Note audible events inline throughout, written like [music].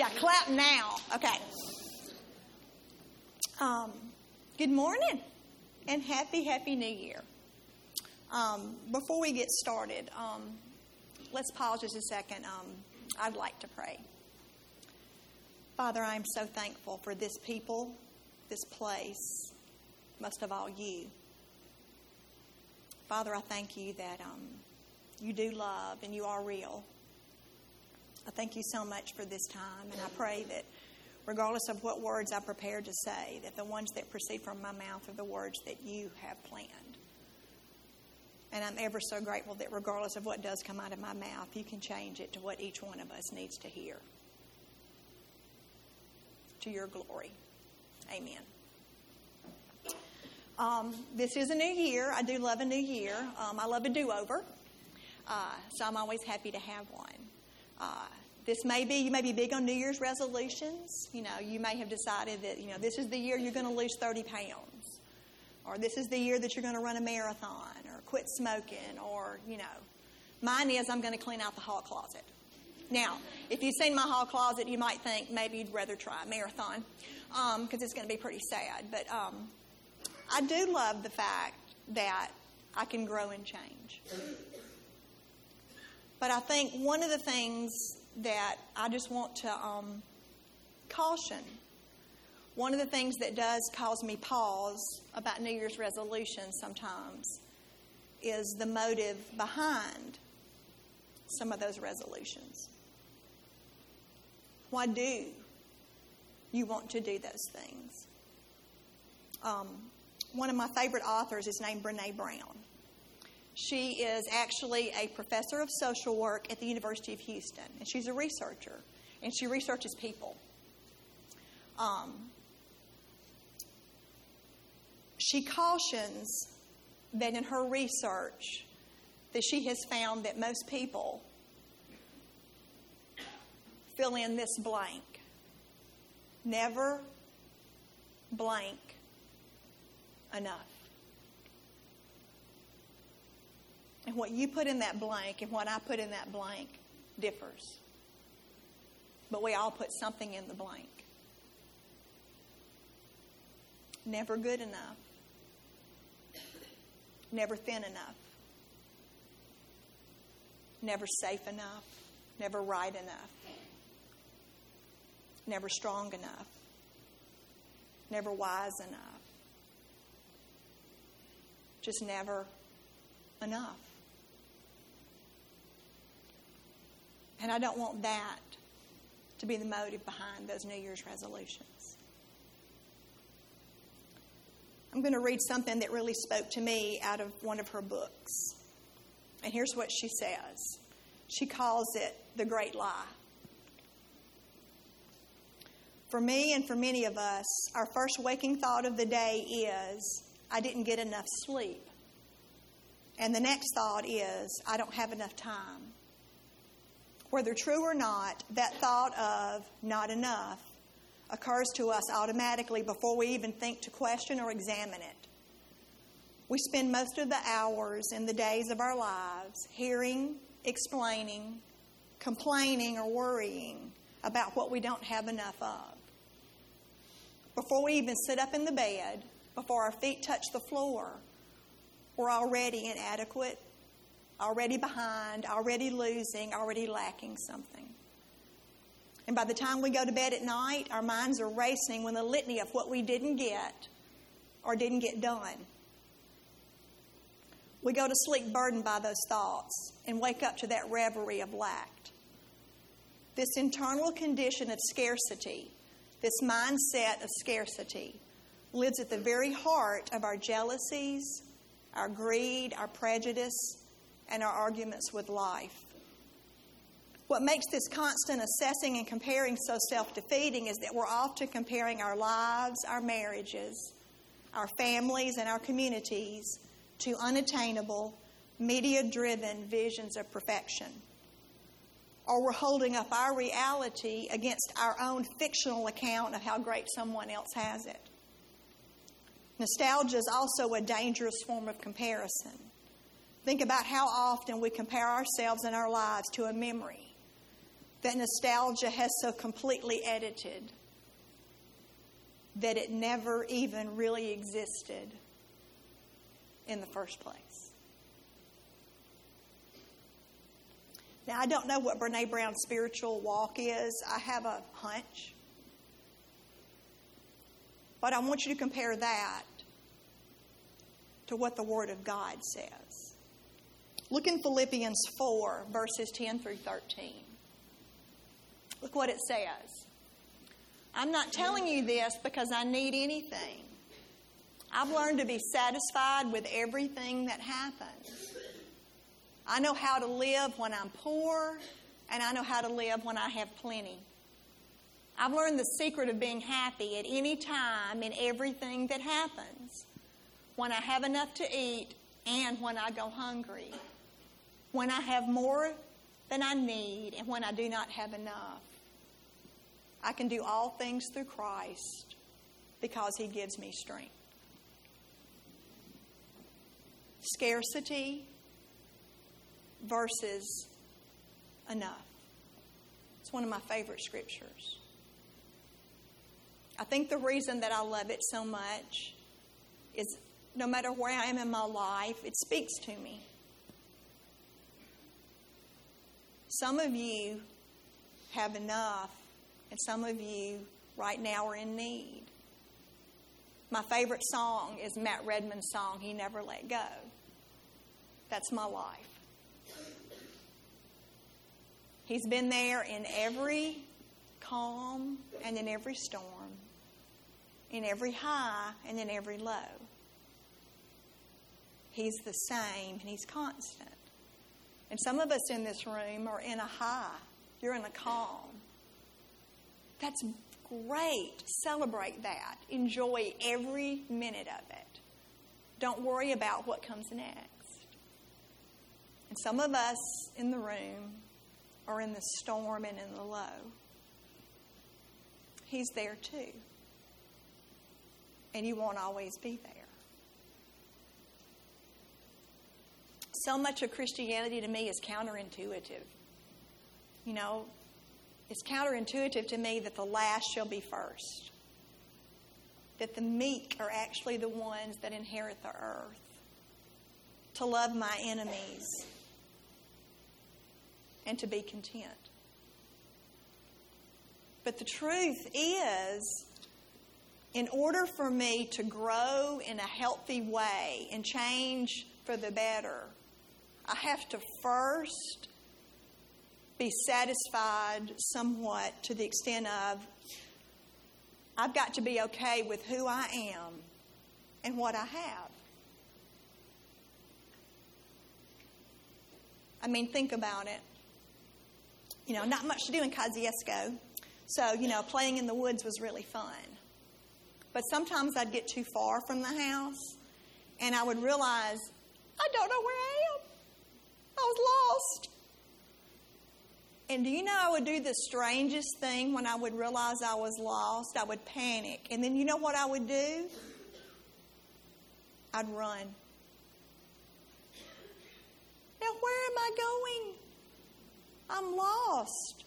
Yeah, clap now. Okay. Um, good morning and happy, happy new year. Um, before we get started, um, let's pause just a second. Um, I'd like to pray. Father, I'm so thankful for this people, this place, most of all you. Father, I thank you that um, you do love and you are real. I thank you so much for this time, and I pray that regardless of what words I prepare to say, that the ones that proceed from my mouth are the words that you have planned. And I'm ever so grateful that regardless of what does come out of my mouth, you can change it to what each one of us needs to hear. To your glory. Amen. Um, this is a new year. I do love a new year. Um, I love a do over. Uh, so I'm always happy to have one. Uh, this may be, you may be big on New Year's resolutions. You know, you may have decided that, you know, this is the year you're going to lose 30 pounds. Or this is the year that you're going to run a marathon or quit smoking or, you know. Mine is I'm going to clean out the hall closet. Now, if you've seen my hall closet, you might think maybe you'd rather try a marathon because um, it's going to be pretty sad. But um, I do love the fact that I can grow and change. But I think one of the things that I just want to um, caution, one of the things that does cause me pause about New Year's resolutions sometimes is the motive behind some of those resolutions. Why do you want to do those things? Um, one of my favorite authors is named Brene Brown. She is actually a professor of social work at the University of Houston, and she's a researcher, and she researches people. Um, she cautions that in her research that she has found that most people fill in this blank. Never blank enough. And what you put in that blank and what I put in that blank differs. But we all put something in the blank. Never good enough. Never thin enough. Never safe enough. Never right enough. Never strong enough. Never wise enough. Just never enough. And I don't want that to be the motive behind those New Year's resolutions. I'm going to read something that really spoke to me out of one of her books. And here's what she says she calls it the great lie. For me and for many of us, our first waking thought of the day is, I didn't get enough sleep. And the next thought is, I don't have enough time whether true or not, that thought of not enough occurs to us automatically before we even think to question or examine it. We spend most of the hours in the days of our lives hearing, explaining, complaining, or worrying about what we don't have enough of. Before we even sit up in the bed, before our feet touch the floor, we're already inadequate, already behind, already losing, already lacking something. And by the time we go to bed at night, our minds are racing with a litany of what we didn't get or didn't get done. We go to sleep burdened by those thoughts and wake up to that reverie of lack. This internal condition of scarcity, this mindset of scarcity, lives at the very heart of our jealousies, our greed, our prejudice, and our arguments with life. What makes this constant assessing and comparing so self defeating is that we're often comparing our lives, our marriages, our families, and our communities to unattainable, media driven visions of perfection. Or we're holding up our reality against our own fictional account of how great someone else has it. Nostalgia is also a dangerous form of comparison. Think about how often we compare ourselves and our lives to a memory. that nostalgia has so completely edited that it never even really existed in the first place. Now, I don't know what Brene Brown's spiritual walk is. I have a hunch. But I want you to compare that to what the Word of God says. Look in Philippians 4, verses 10 through 13. Look what it says. I'm not telling you this because I need anything. I've learned to be satisfied with everything that happens. I know how to live when I'm poor, and I know how to live when I have plenty. I've learned the secret of being happy at any time in everything that happens. When I have enough to eat and when I go hungry. When I have more than I need and when I do not have enough. I can do all things through Christ because He gives me strength. Scarcity versus enough. It's one of my favorite scriptures. I think the reason that I love it so much is no matter where I am in my life, it speaks to me. Some of you have enough and some of you right now are in need. My favorite song is Matt Redman's song, He Never Let Go. That's my life. He's been there in every calm and in every storm, in every high and in every low. He's the same and He's constant. And some of us in this room are in a high, you're in a calm. That's great. Celebrate that. Enjoy every minute of it. Don't worry about what comes next. And some of us in the room are in the storm and in the low. He's there too. And you won't always be there. So much of Christianity to me is counterintuitive. You know, it's counterintuitive to me that the last shall be first, that the meek are actually the ones that inherit the earth, to love my enemies, and to be content. But the truth is, in order for me to grow in a healthy way and change for the better, I have to first be satisfied somewhat to the extent of I've got to be okay with who I am and what I have. I mean, think about it. You know, not much to do in Kosciusko. So, you know, playing in the woods was really fun. But sometimes I'd get too far from the house and I would realize I don't know where I am. I was lost. And do you know I would do the strangest thing when I would realize I was lost? I would panic. And then you know what I would do? I'd run. Now, where am I going? I'm lost.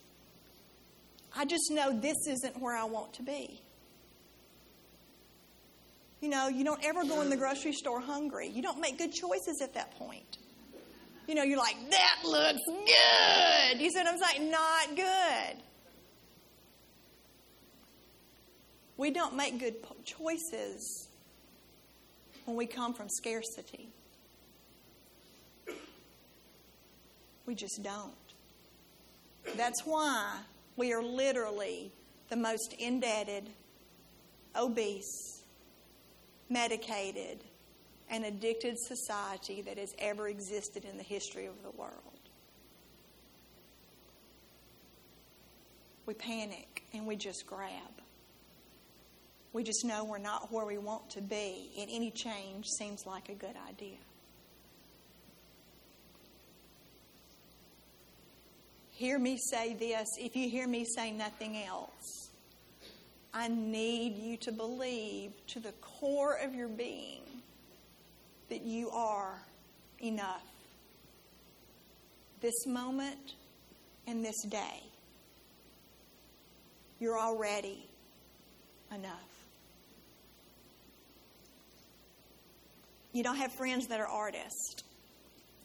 I just know this isn't where I want to be. You know, you don't ever go in the grocery store hungry. You don't make good choices at that point. You know, you're like, that looks good. You see what I'm saying? Not good. We don't make good choices when we come from scarcity. We just don't. That's why we are literally the most indebted, obese, medicated, and addicted society that has ever existed in the history of the world. We panic and we just grab. We just know we're not where we want to be, and any change seems like a good idea. Hear me say this if you hear me say nothing else. I need you to believe to the core of your being that you are enough. This moment and this day. You're already enough. You don't have friends that are artists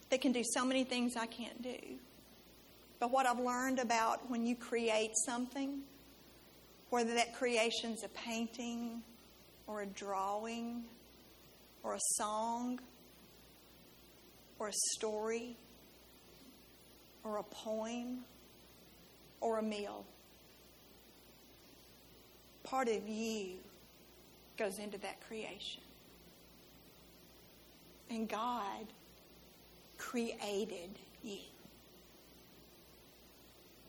that can do so many things I can't do. But what I've learned about when you create something, whether that creation's a painting or a drawing or a song or a story or a poem or a meal, part of you goes into that creation. And God created you.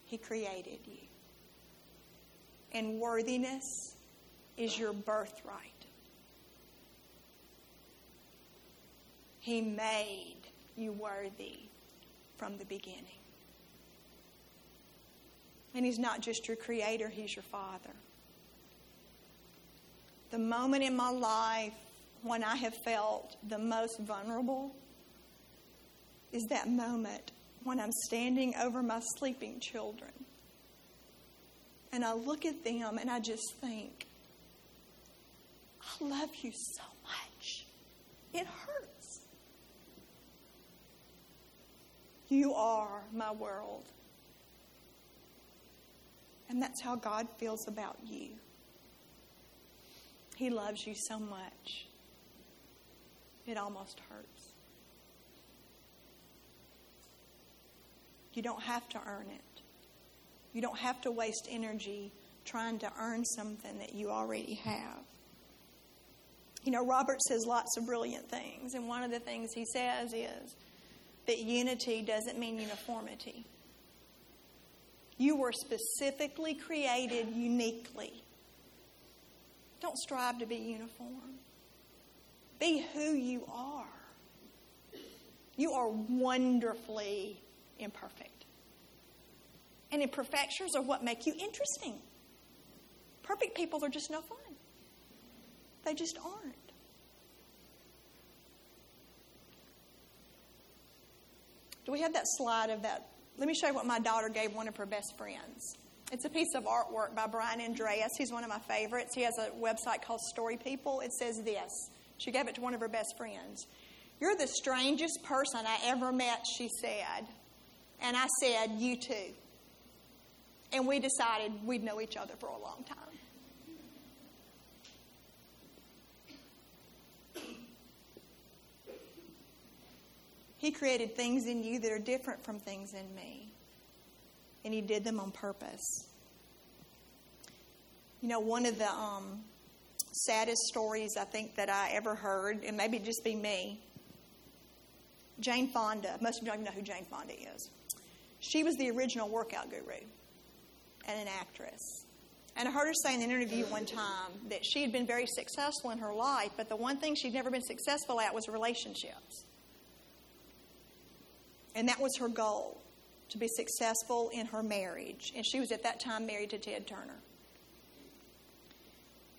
He created you. And worthiness is your birthright. He made you worthy from the beginning. And He's not just your creator, He's your Father. The moment in my life when I have felt the most vulnerable is that moment when I'm standing over my sleeping children. And I look at them and I just think, I love you so much. It hurts. You are my world. And that's how God feels about you. He loves you so much. It almost hurts. You don't have to earn it. You don't have to waste energy trying to earn something that you already have. You know, Robert says lots of brilliant things, and one of the things he says is that unity doesn't mean uniformity. You were specifically created uniquely. Don't strive to be uniform. Be who you are. You are wonderfully imperfect. And imperfections are what make you interesting. Perfect people are just no fun. They just aren't. Do we have that slide of that? Let me show you what my daughter gave one of her best friends. It's a piece of artwork by Brian Andreas. He's one of my favorites. He has a website called Story People. It says this. She gave it to one of her best friends. You're the strangest person I ever met, she said. And I said, You too. And we decided we'd know each other for a long time. He created things in you that are different from things in me. And He did them on purpose. You know, one of the um, saddest stories I think that I ever heard, and maybe just be me, Jane Fonda. Most of you don't even know who Jane Fonda is. She was the original workout guru and an actress. And I heard her say in an interview one time that she had been very successful in her life, but the one thing she'd never been successful at was relationships. And that was her goal to be successful in her marriage. And she was at that time married to Ted Turner.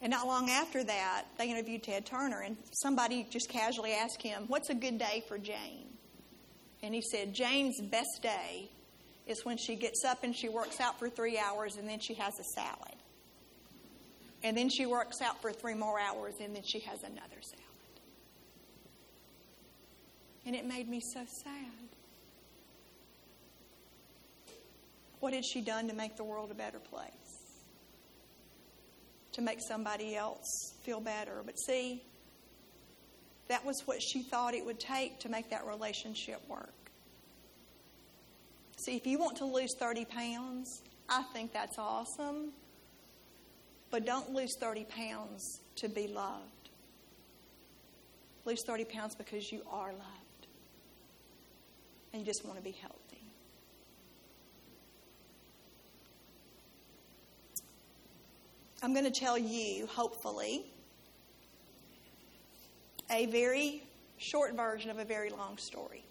And not long after that, they interviewed Ted Turner, and somebody just casually asked him, What's a good day for Jane? And he said, Jane's best day is when she gets up and she works out for three hours and then she has a salad. And then she works out for three more hours and then she has another salad. And it made me so sad. What had she done to make the world a better place? To make somebody else feel better. But see, that was what she thought it would take to make that relationship work. See, if you want to lose 30 pounds, I think that's awesome. But don't lose 30 pounds to be loved. Lose 30 pounds because you are loved. And you just want to be healthy. I'm going to tell you, hopefully, a very short version of a very long story.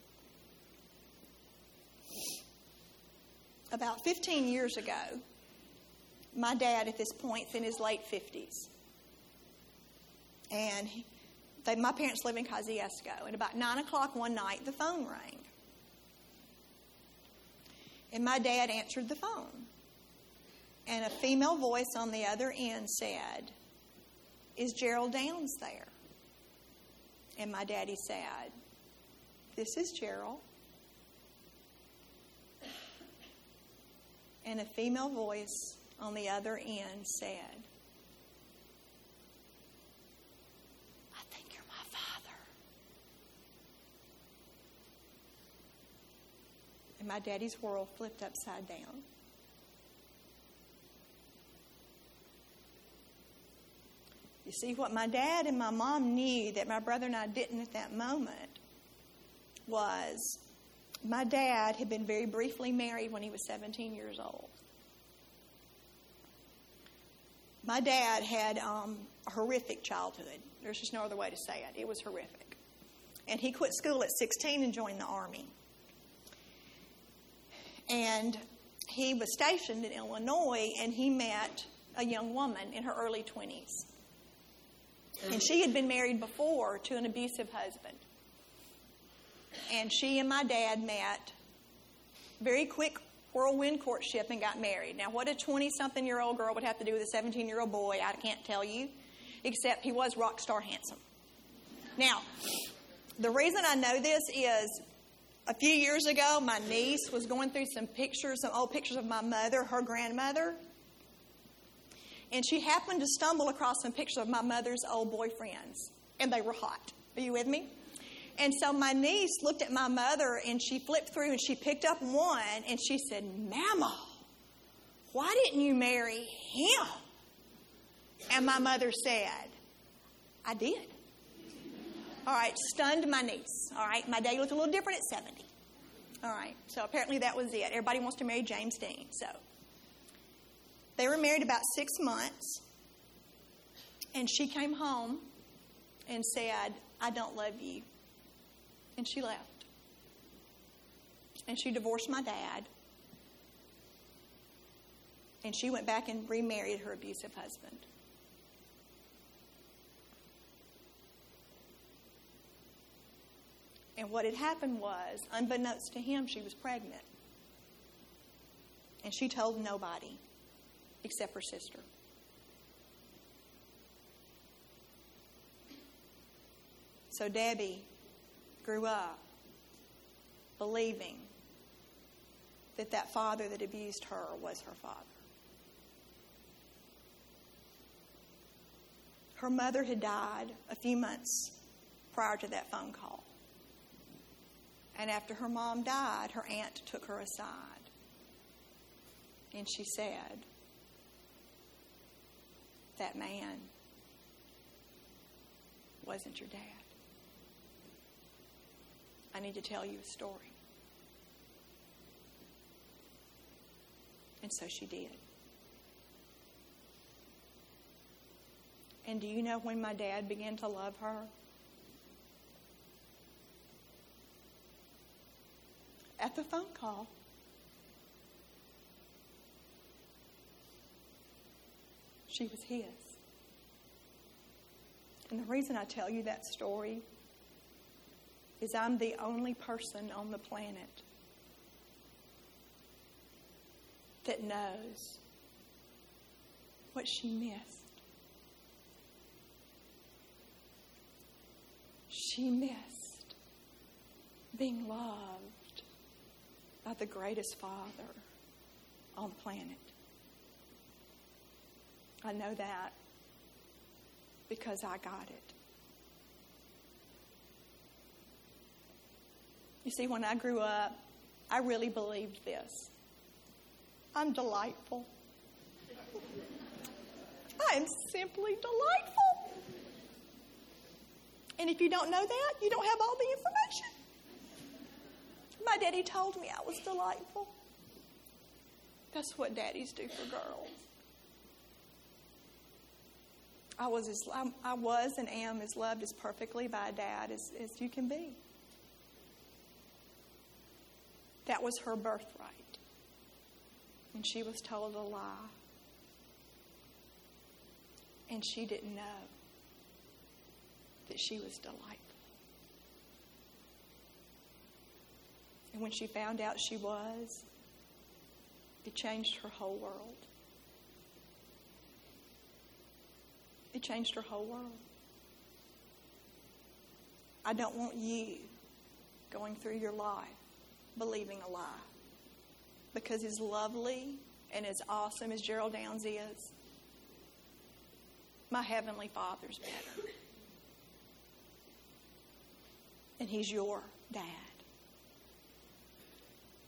About 15 years ago, my dad at this point is in his late 50s. And he, they, my parents live in Kosciusko. And about 9 o'clock one night, the phone rang. And my dad answered the phone. And a female voice on the other end said, Is Gerald Downs there? And my daddy said, This is Gerald. And a female voice on the other end said, I think you're my father. And my daddy's world flipped upside down. You see, what my dad and my mom knew that my brother and I didn't at that moment was my dad had been very briefly married when he was 17 years old. My dad had um, a horrific childhood. There's just no other way to say it. It was horrific. And he quit school at 16 and joined the Army. And he was stationed in Illinois and he met a young woman in her early 20s. And she had been married before to an abusive husband. And she and my dad met very quick whirlwind courtship and got married. Now, what a 20 something year old girl would have to do with a 17 year old boy, I can't tell you, except he was rock star handsome. Now, the reason I know this is a few years ago, my niece was going through some pictures, some old pictures of my mother, her grandmother, and she happened to stumble across some pictures of my mother's old boyfriends, and they were hot. Are you with me? And so my niece looked at my mother and she flipped through and she picked up one and she said, Mama, why didn't you marry him? And my mother said, I did. All right, stunned my niece. All right, my day looked a little different at 70. All right, so apparently that was it. Everybody wants to marry James Dean. So they were married about six months, and she came home and said, I don't love you. And she left. And she divorced my dad. And she went back and remarried her abusive husband. And what had happened was, unbeknownst to him, she was pregnant. And she told nobody except her sister. So Debbie grew up believing that that father that abused her was her father. Her mother had died a few months prior to that phone call. And after her mom died, her aunt took her aside. And she said, that man wasn't your dad. I need to tell you a story. And so she did. And do you know when my dad began to love her? At the phone call. She was his. And the reason I tell you that story is I'm the only person on the planet that knows what she missed. She missed being loved by the greatest father on the planet. I know that because I got it. You see, when I grew up, I really believed this. I'm delightful. I am simply delightful. And if you don't know that, you don't have all the information. My daddy told me I was delightful. That's what daddies do for girls. I was as I was and am as loved as perfectly by a dad as, as you can be. That was her birthright. And she was told a lie. And she didn't know that she was delightful. And when she found out she was, it changed her whole world. It changed her whole world. I don't want you going through your life believing a lie. Because as lovely and as awesome as Gerald Downs is, my Heavenly Father's better. And He's your dad.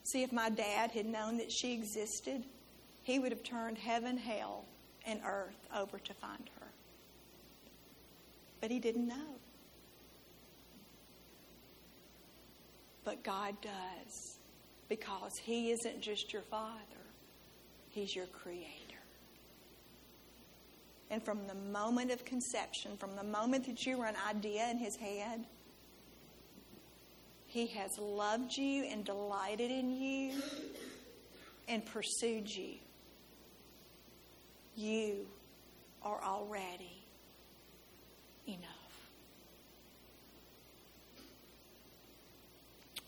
See, if my dad had known that she existed, he would have turned heaven, hell, and earth over to find her. But he didn't know. But God does because He isn't just your Father, He's your Creator. And from the moment of conception, from the moment that you were an idea in His head, He has loved you and delighted in you and pursued you. You are already enough.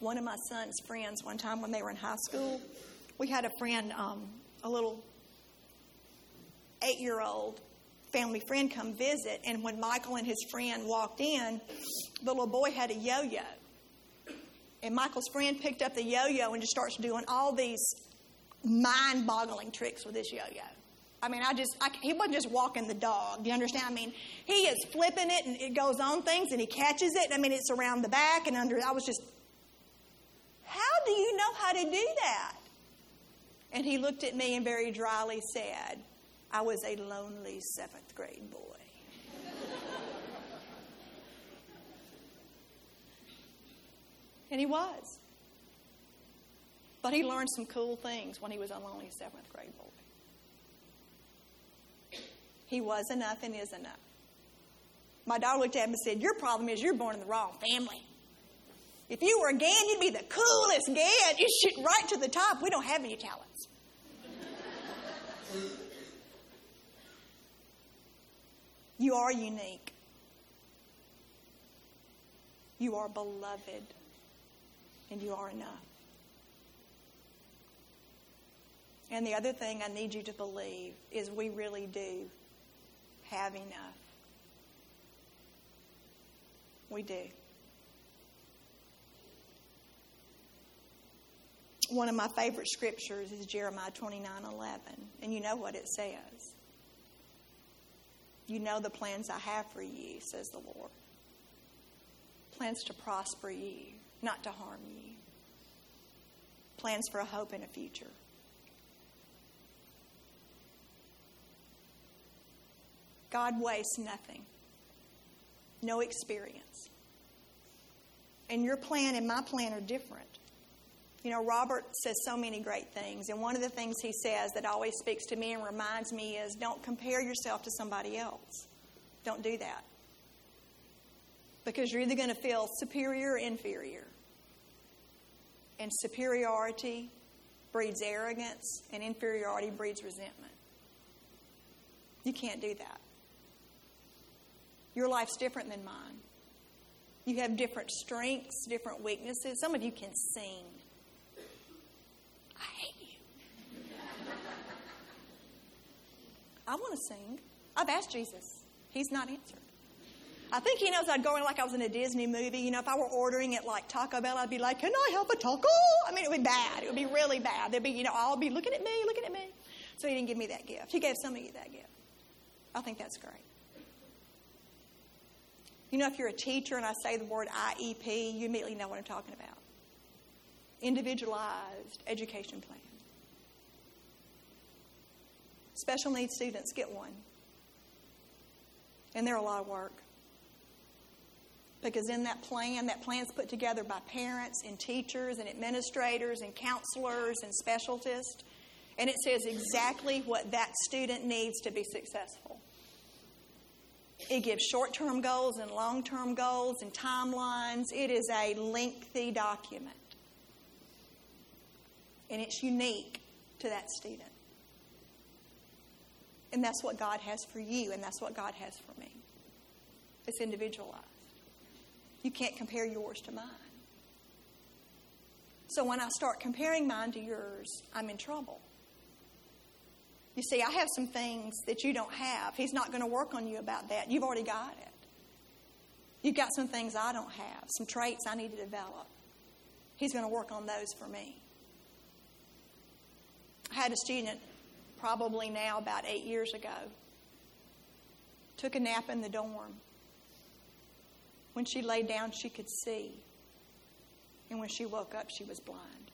One of my son's friends one time when they were in high school. We had a friend, um, a little eight year old family friend come visit, and when Michael and his friend walked in, the little boy had a yo yo. And Michael's friend picked up the yo yo and just starts doing all these mind boggling tricks with this yo yo. I mean, I just, I, he wasn't just walking the dog. Do you understand? I mean, he is flipping it and it goes on things and he catches it. I mean, it's around the back and under. I was just do you know how to do that? And he looked at me and very dryly said, I was a lonely seventh grade boy. [laughs] and he was. But he learned some cool things when he was a lonely seventh grade boy. He was enough and is enough. My daughter looked at him and said, Your problem is you're born in the wrong family. If you were a Gann, you'd be the coolest Gann. You'd shoot right to the top. We don't have any talents. you are unique. You are beloved. And you are enough. And the other thing I need you to believe is we really do have enough. We do. One of my favorite scriptures is Jeremiah 29 11. And you know what it says. You know the plans I have for you, says the Lord. Plans to prosper you, not to harm you. Plans for a hope and a future. God wastes nothing, no experience. And your plan and my plan are different. You know, Robert says so many great things, and one of the things he says that always speaks to me and reminds me is don't compare yourself to somebody else. Don't do that. Because you're either going to feel superior or inferior. And superiority breeds arrogance, and inferiority breeds resentment. You can't do that. Your life's different than mine. You have different strengths, different weaknesses. Some of you can sing. I want to sing. I've asked Jesus. He's not answered. I think he knows I'd go in like I was in a Disney movie. You know, if I were ordering at like Taco Bell, I'd be like, "Can I have a taco?" I mean, it would be bad. It would be really bad. There'd be, you know, I'll be looking at me, looking at me. So he didn't give me that gift. He gave some of you that gift. I think that's great. You know, if you're a teacher and I say the word IEP, you immediately know what I'm talking about. Individualized education plan. Special needs students get one. And they're a lot of work. Because in that plan, that plan's put together by parents and teachers and administrators and counselors and specialists. And it says exactly what that student needs to be successful. It gives short term goals and long term goals and timelines. It is a lengthy document. And it's unique to that student. And that's what God has for you, and that's what God has for me. It's individualized. You can't compare yours to mine. So when I start comparing mine to yours, I'm in trouble. You see, I have some things that you don't have. He's not going to work on you about that. You've already got it. You've got some things I don't have, some traits I need to develop. He's going to work on those for me. I had a student probably now about eight years ago. Took a nap in the dorm. When she laid down, she could see. And when she woke up, she was blind.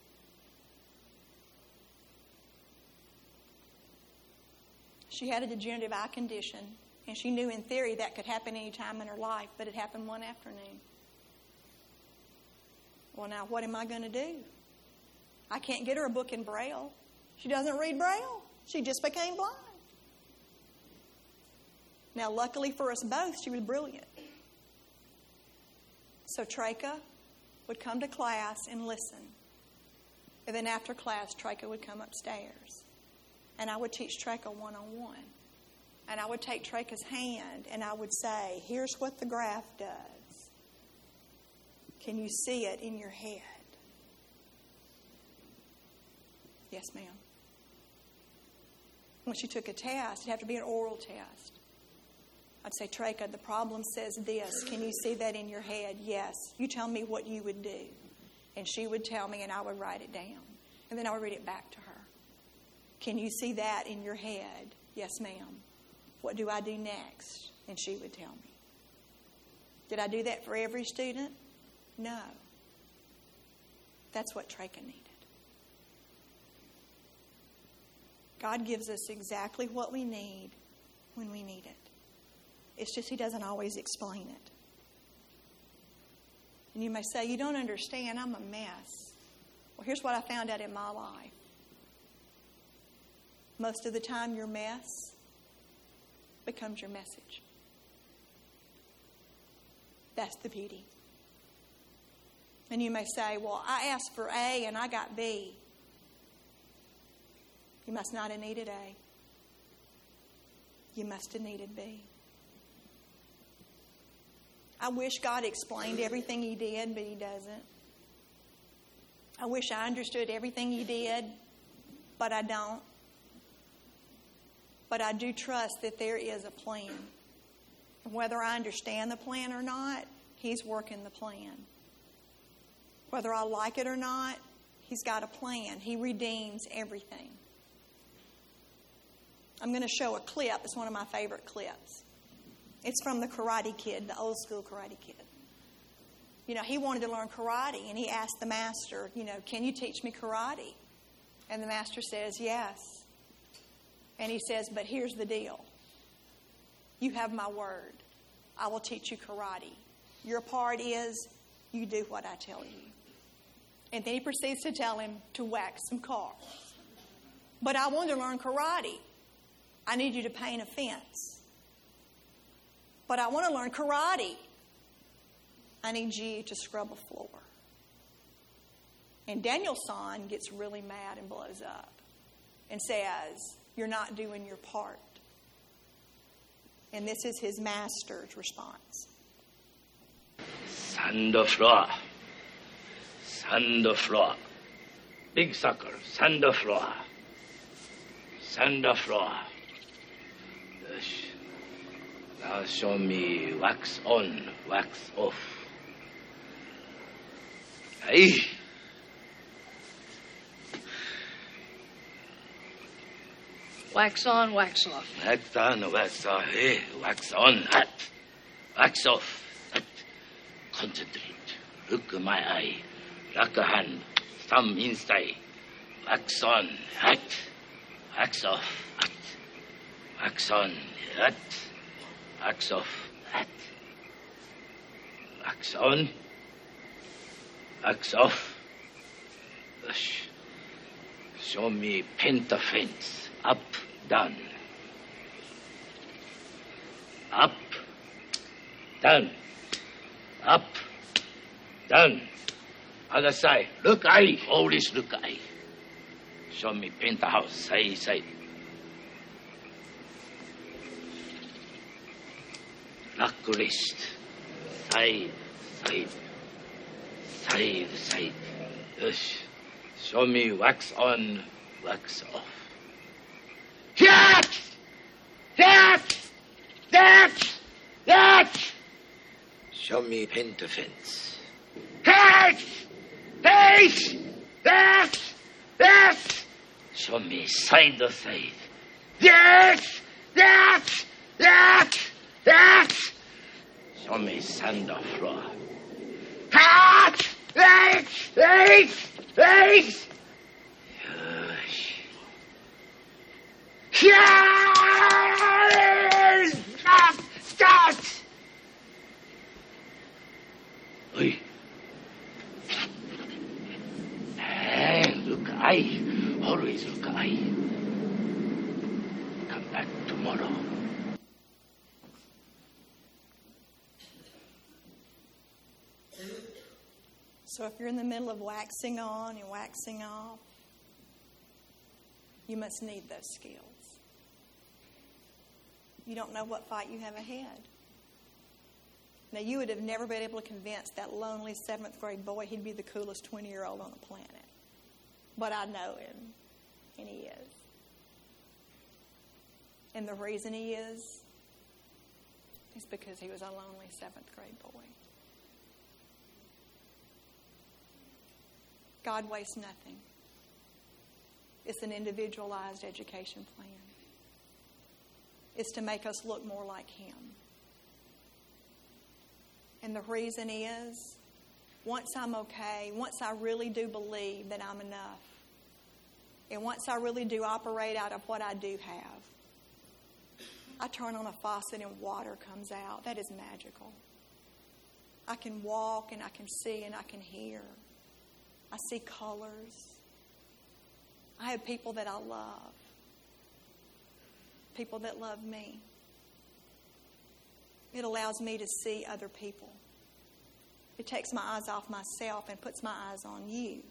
She had a degenerative eye condition, and she knew in theory that could happen any time in her life, but it happened one afternoon. Well, now what am I going to do? I can't get her a book in Braille. She doesn't read Braille. She just became blind. Now, luckily for us both, she was brilliant. So Treka would come to class and listen. And then after class, Treka would come upstairs and I would teach Treka one on one. And I would take Treka's hand and I would say, Here's what the graph does. Can you see it in your head? Yes, ma'am. When she took a test, it'd have to be an oral test. I'd say, Treka, the problem says this. Can you see that in your head? Yes. You tell me what you would do. And she would tell me, and I would write it down. And then I would read it back to her. Can you see that in your head? Yes, ma'am. What do I do next? And she would tell me. Did I do that for every student? No. That's what Treka needed. God gives us exactly what we need when we need it. It's just He doesn't always explain it. And you may say, You don't understand, I'm a mess. Well, here's what I found out in my life most of the time, your mess becomes your message. That's the beauty. And you may say, Well, I asked for A and I got B. You must not have needed A. You must have needed B. I wish God explained everything He did, but He doesn't. I wish I understood everything He did, but I don't. But I do trust that there is a plan. And whether I understand the plan or not, He's working the plan. Whether I like it or not, He's got a plan. He redeems everything. I'm going to show a clip. It's one of my favorite clips. It's from the Karate Kid, the old school Karate Kid. You know, he wanted to learn karate, and he asked the master, you know, can you teach me karate? And the master says, yes. And he says, But here's the deal you have my word. I will teach you karate. Your part is you do what I tell you. And then he proceeds to tell him to wax some cars. But I want to learn karate. I need you to paint a fence. But I want to learn karate. I need you to scrub a floor. And Daniel-san gets really mad and blows up and says, you're not doing your part. And this is his master's response. Sand floor. Big circle. Sand floor. Floor. Now show me wax on, wax off. Hey. Wax on, wax off. Wax on, wax off. Hey, wax on, hot. Wax off, hot. Concentrate. Look at my eye. Lock a hand. Thumb inside. Wax on, hot. Wax off, hot. Wax on, hot. Wax off, hot. Wax on. Wax off. Show me paint fence. Up, down. Up, down. Up, down. Other side. Look eye. Always look eye. Show me paint house. Side, side. Akkulist. Side, side, side, side. Yes. Show me wax on, wax off. Yes. Yes. Yes. Yes. Show me pentafence. Yes. Face! Yes. Yes. Show me side to side. Yes! Yes. Yes. Me sand or floor. Yes! Yes! Yes! Yes! Yes! Stop! Stop! Oi. Hey, look, I always look, I. Come back tomorrow. So if you're in the middle of waxing on and waxing off, you must need those skills. You don't know what fight you have ahead. Now, you would have never been able to convince that lonely seventh grade boy he'd be the coolest 20 year old on the planet. But I know him, and he is. And the reason he is, is because he was a lonely seventh grade boy. God wastes nothing. It's an individualized education plan. It's to make us look more like Him. And the reason is once I'm okay, once I really do believe that I'm enough, and once I really do operate out of what I do have, I turn on a faucet and water comes out. That is magical. I can walk and I can see and I can hear. I see colors. I have people that I love, people that love me. It allows me to see other people. It takes my eyes off myself and puts my eyes on you.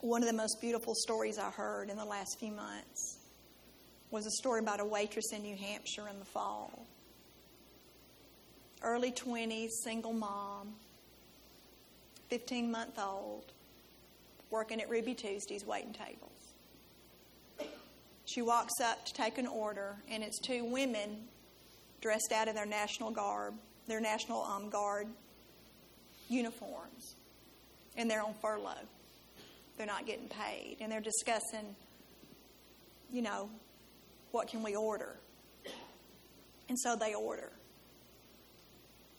One of the most beautiful stories I heard in the last few months was a story about a waitress in New Hampshire in the fall. Early 20s, single mom, 15 month old, working at Ruby Tuesdays, waiting tables. She walks up to take an order, and it's two women dressed out in their National Guard, their National um, Guard uniforms, and they're on furlough. They're not getting paid, and they're discussing, you know, what can we order? And so they order.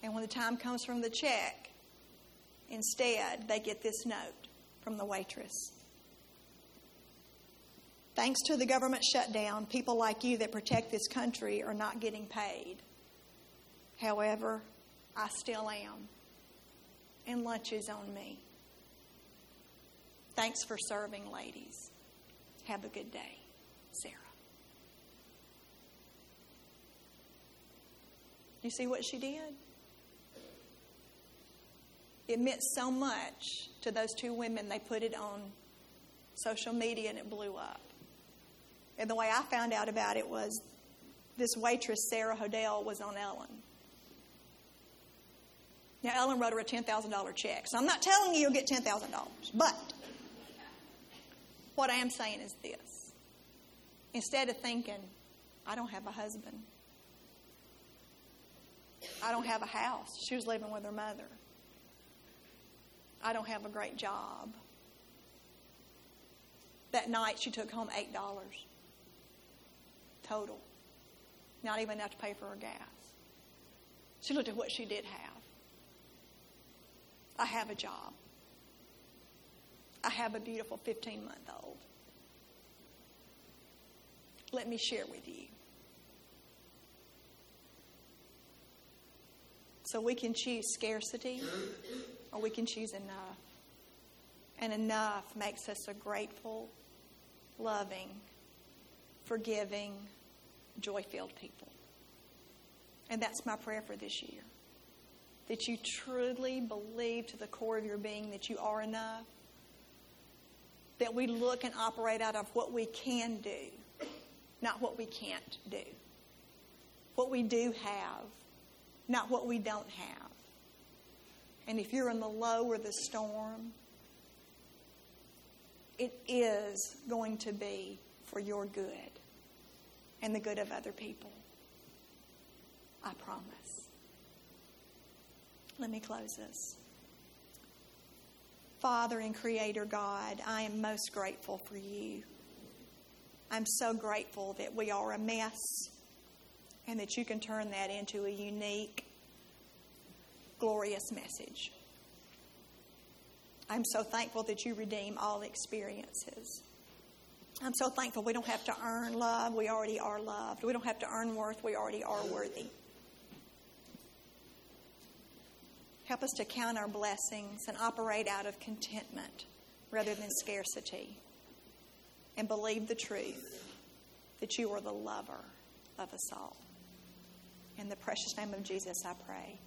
And when the time comes from the check, instead they get this note from the waitress. Thanks to the government shutdown, people like you that protect this country are not getting paid. However, I still am. And lunch is on me. Thanks for serving, ladies. Have a good day, Sarah. You see what she did? It meant so much to those two women, they put it on social media and it blew up. And the way I found out about it was this waitress, Sarah Hodell, was on Ellen. Now, Ellen wrote her a $10,000 check. So I'm not telling you you'll get $10,000. But what I am saying is this instead of thinking, I don't have a husband, I don't have a house, she was living with her mother, I don't have a great job. That night, she took home $8 total. Not even enough to pay for her gas. She looked at what she did have. I have a job. I have a beautiful 15 month old. Let me share with you. So we can choose scarcity or we can choose enough. And enough makes us a grateful, loving, forgiving, joy filled people. And that's my prayer for this year. That you truly believe to the core of your being that you are enough. That we look and operate out of what we can do, not what we can't do. What we do have, not what we don't have. And if you're in the low or the storm, it is going to be for your good and the good of other people. I promise. Let me close this. Father and Creator God, I am most grateful for you. I'm so grateful that we are a mess and that you can turn that into a unique, glorious message. I'm so thankful that you redeem all experiences. I'm so thankful we don't have to earn love, we already are loved. We don't have to earn worth, we already are worthy. Help us to count our blessings and operate out of contentment rather than scarcity. And believe the truth that you are the lover of us all. In the precious name of Jesus, I pray.